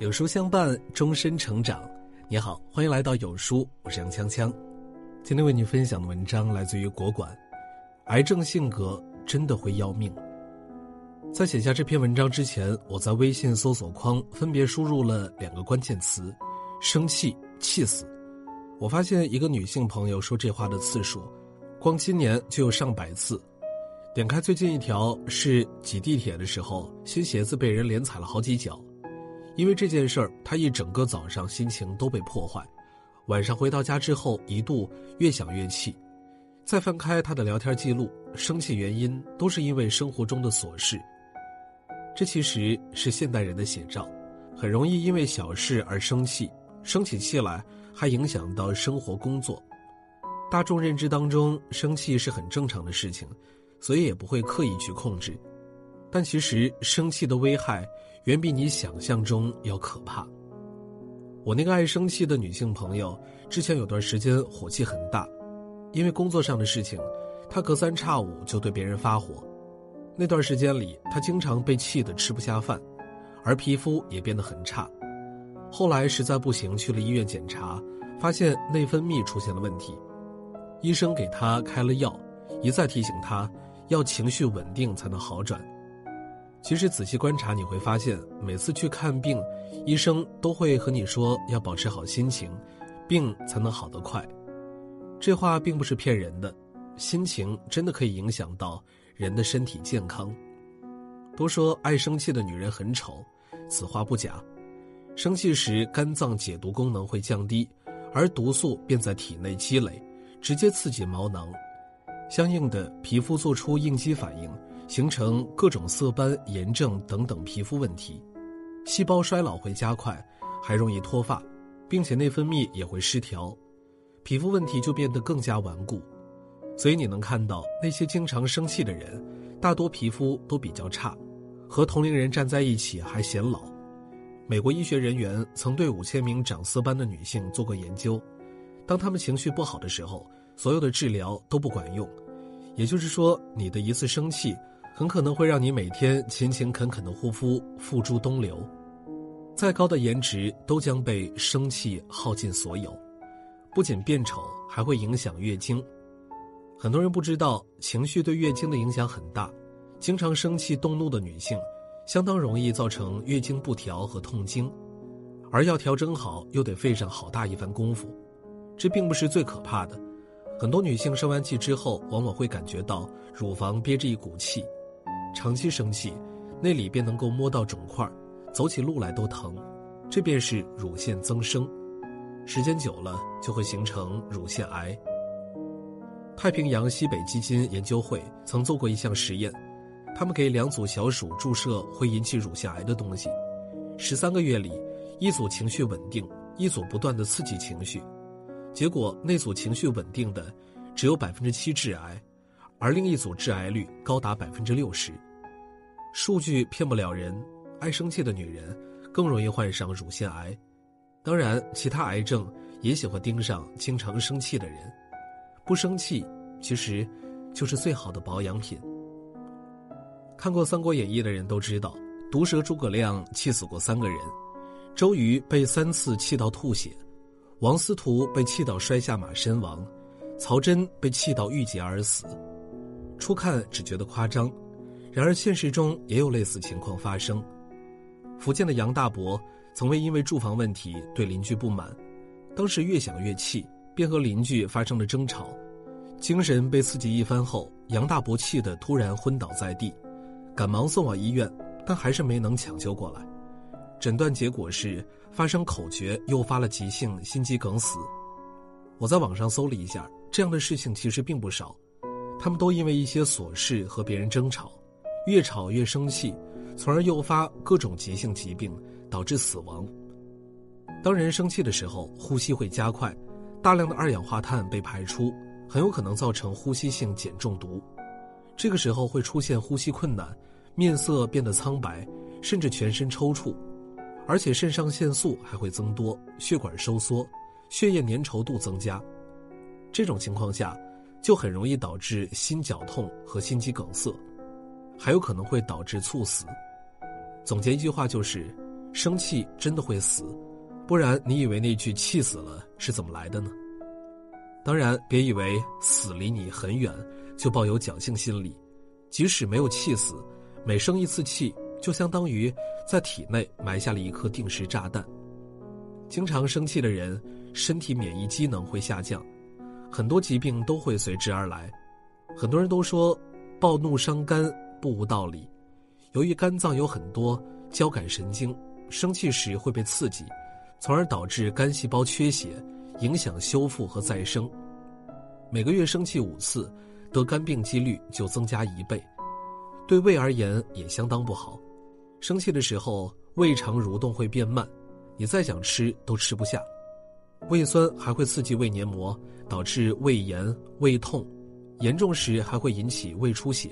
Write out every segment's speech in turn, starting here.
有书相伴，终身成长。你好，欢迎来到有书，我是杨锵锵。今天为你分享的文章来自于国馆。癌症性格真的会要命。在写下这篇文章之前，我在微信搜索框分别输入了两个关键词：生气、气死。我发现一个女性朋友说这话的次数，光今年就有上百次。点开最近一条是挤地铁的时候，新鞋子被人连踩了好几脚。因为这件事儿，他一整个早上心情都被破坏。晚上回到家之后，一度越想越气。再翻开他的聊天记录，生气原因都是因为生活中的琐事。这其实是现代人的写照，很容易因为小事而生气，生起气来还影响到生活工作。大众认知当中，生气是很正常的事情。所以也不会刻意去控制，但其实生气的危害远比你想象中要可怕。我那个爱生气的女性朋友，之前有段时间火气很大，因为工作上的事情，她隔三差五就对别人发火。那段时间里，她经常被气得吃不下饭，而皮肤也变得很差。后来实在不行，去了医院检查，发现内分泌出现了问题，医生给她开了药，一再提醒她。要情绪稳定才能好转。其实仔细观察，你会发现，每次去看病，医生都会和你说要保持好心情，病才能好得快。这话并不是骗人的，心情真的可以影响到人的身体健康。都说爱生气的女人很丑，此话不假。生气时，肝脏解毒功能会降低，而毒素便在体内积累，直接刺激毛囊。相应的，皮肤做出应激反应，形成各种色斑、炎症等等皮肤问题，细胞衰老会加快，还容易脱发，并且内分泌也会失调，皮肤问题就变得更加顽固。所以你能看到那些经常生气的人，大多皮肤都比较差，和同龄人站在一起还显老。美国医学人员曾对五千名长色斑的女性做过研究，当她们情绪不好的时候。所有的治疗都不管用，也就是说，你的一次生气，很可能会让你每天勤勤恳恳的护肤付诸东流。再高的颜值都将被生气耗尽所有，不仅变丑，还会影响月经。很多人不知道，情绪对月经的影响很大。经常生气动怒的女性，相当容易造成月经不调和痛经，而要调整好，又得费上好大一番功夫。这并不是最可怕的。很多女性生完气之后，往往会感觉到乳房憋着一股气，长期生气，那里便能够摸到肿块，走起路来都疼，这便是乳腺增生，时间久了就会形成乳腺癌。太平洋西北基金研究会曾做过一项实验，他们给两组小鼠注射会引起乳腺癌的东西，十三个月里，一组情绪稳定，一组不断的刺激情绪。结果那组情绪稳定的，只有百分之七致癌，而另一组致癌率高达百分之六十。数据骗不了人，爱生气的女人更容易患上乳腺癌。当然，其他癌症也喜欢盯上经常生气的人。不生气，其实就是最好的保养品。看过《三国演义》的人都知道，毒蛇诸葛亮气死过三个人，周瑜被三次气到吐血。王司徒被气到摔下马身亡，曹真被气到郁结而死。初看只觉得夸张，然而现实中也有类似情况发生。福建的杨大伯曾为因为住房问题对邻居不满，当时越想越气，便和邻居发生了争吵，精神被刺激一番后，杨大伯气得突然昏倒在地，赶忙送往医院，但还是没能抢救过来。诊断结果是发生口诀诱发了急性心肌梗死。我在网上搜了一下，这样的事情其实并不少，他们都因为一些琐事和别人争吵，越吵越生气，从而诱发各种急性疾病，导致死亡。当人生气的时候，呼吸会加快，大量的二氧化碳被排出，很有可能造成呼吸性碱中毒。这个时候会出现呼吸困难，面色变得苍白，甚至全身抽搐。而且肾上腺素还会增多，血管收缩，血液粘稠度增加，这种情况下，就很容易导致心绞痛和心肌梗塞，还有可能会导致猝死。总结一句话就是：生气真的会死，不然你以为那句“气死了”是怎么来的呢？当然，别以为死离你很远就抱有侥幸心理，即使没有气死，每生一次气就相当于在体内埋下了一颗定时炸弹。经常生气的人，身体免疫机能会下降，很多疾病都会随之而来。很多人都说，暴怒伤肝不无道理。由于肝脏有很多交感神经，生气时会被刺激，从而导致肝细胞缺血。影响修复和再生。每个月生气五次，得肝病几率就增加一倍。对胃而言也相当不好。生气的时候，胃肠蠕动会变慢，你再想吃都吃不下。胃酸还会刺激胃黏膜，导致胃炎、胃痛，严重时还会引起胃出血。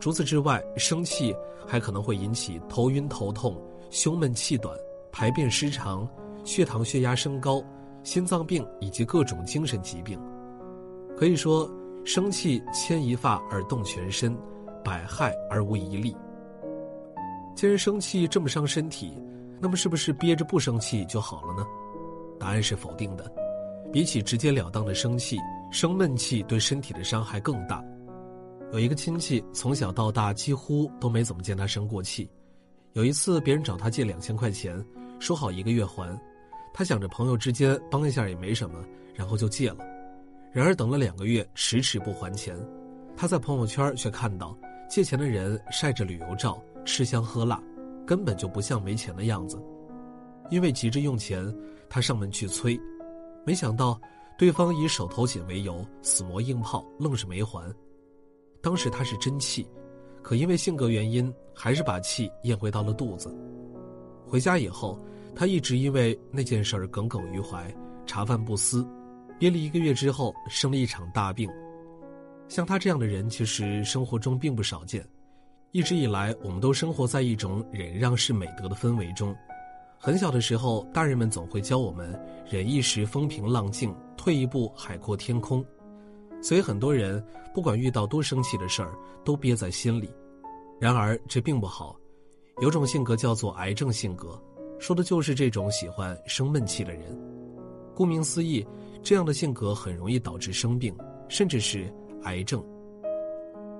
除此之外，生气还可能会引起头晕头痛、胸闷气短、排便失常、血糖血压升高。心脏病以及各种精神疾病，可以说，生气牵一发而动全身，百害而无一利。既然生气这么伤身体，那么是不是憋着不生气就好了呢？答案是否定的。比起直截了当的生气，生闷气对身体的伤害更大。有一个亲戚从小到大几乎都没怎么见他生过气，有一次别人找他借两千块钱，说好一个月还。他想着朋友之间帮一下也没什么，然后就借了。然而等了两个月，迟迟不还钱。他在朋友圈却看到借钱的人晒着旅游照，吃香喝辣，根本就不像没钱的样子。因为急着用钱，他上门去催，没想到对方以手头紧为由，死磨硬泡，愣是没还。当时他是真气，可因为性格原因，还是把气咽回到了肚子。回家以后。他一直因为那件事儿耿耿于怀，茶饭不思，憋了一个月之后生了一场大病。像他这样的人，其实生活中并不少见。一直以来，我们都生活在一种忍让是美德的氛围中。很小的时候，大人们总会教我们忍一时风平浪静，退一步海阔天空。所以，很多人不管遇到多生气的事儿，都憋在心里。然而，这并不好。有种性格叫做癌症性格。说的就是这种喜欢生闷气的人。顾名思义，这样的性格很容易导致生病，甚至是癌症。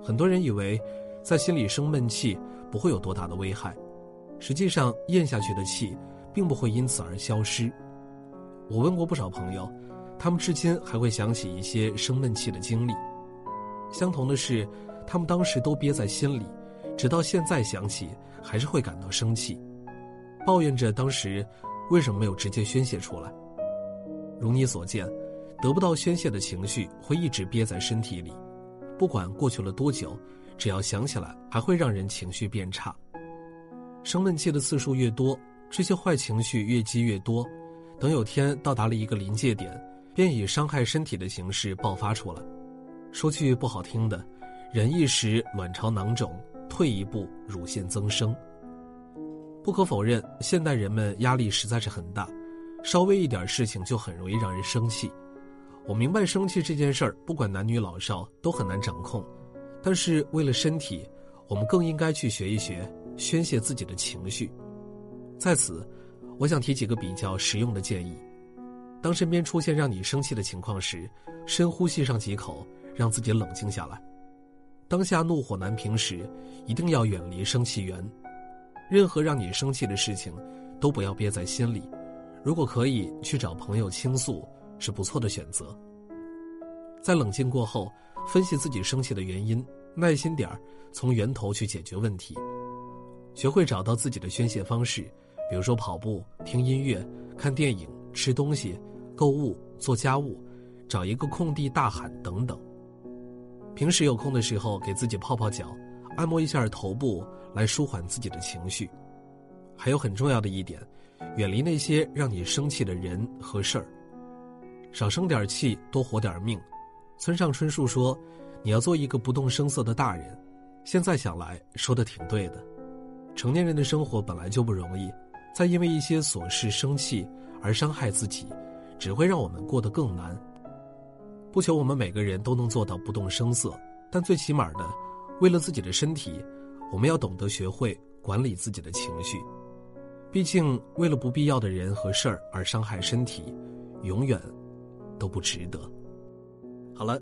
很多人以为，在心里生闷气不会有多大的危害，实际上咽下去的气，并不会因此而消失。我问过不少朋友，他们至今还会想起一些生闷气的经历。相同的是，他们当时都憋在心里，直到现在想起，还是会感到生气。抱怨着当时为什么没有直接宣泄出来。如你所见，得不到宣泄的情绪会一直憋在身体里，不管过去了多久，只要想起来，还会让人情绪变差。生闷气的次数越多，这些坏情绪越积越多，等有天到达了一个临界点，便以伤害身体的形式爆发出来。说句不好听的，忍一时卵巢囊肿，退一步乳腺增生。不可否认，现代人们压力实在是很大，稍微一点事情就很容易让人生气。我明白生气这件事儿，不管男女老少都很难掌控，但是为了身体，我们更应该去学一学宣泄自己的情绪。在此，我想提几个比较实用的建议：当身边出现让你生气的情况时，深呼吸上几口，让自己冷静下来。当下怒火难平时，一定要远离生气源。任何让你生气的事情，都不要憋在心里。如果可以去找朋友倾诉，是不错的选择。在冷静过后，分析自己生气的原因，耐心点儿，从源头去解决问题。学会找到自己的宣泄方式，比如说跑步、听音乐、看电影、吃东西、购物、做家务，找一个空地大喊等等。平时有空的时候，给自己泡泡脚。按摩一下头部，来舒缓自己的情绪。还有很重要的一点，远离那些让你生气的人和事儿。少生点气，多活点命。村上春树说：“你要做一个不动声色的大人。”现在想来，说的挺对的。成年人的生活本来就不容易，再因为一些琐事生气而伤害自己，只会让我们过得更难。不求我们每个人都能做到不动声色，但最起码的。为了自己的身体，我们要懂得学会管理自己的情绪。毕竟，为了不必要的人和事儿而伤害身体，永远都不值得。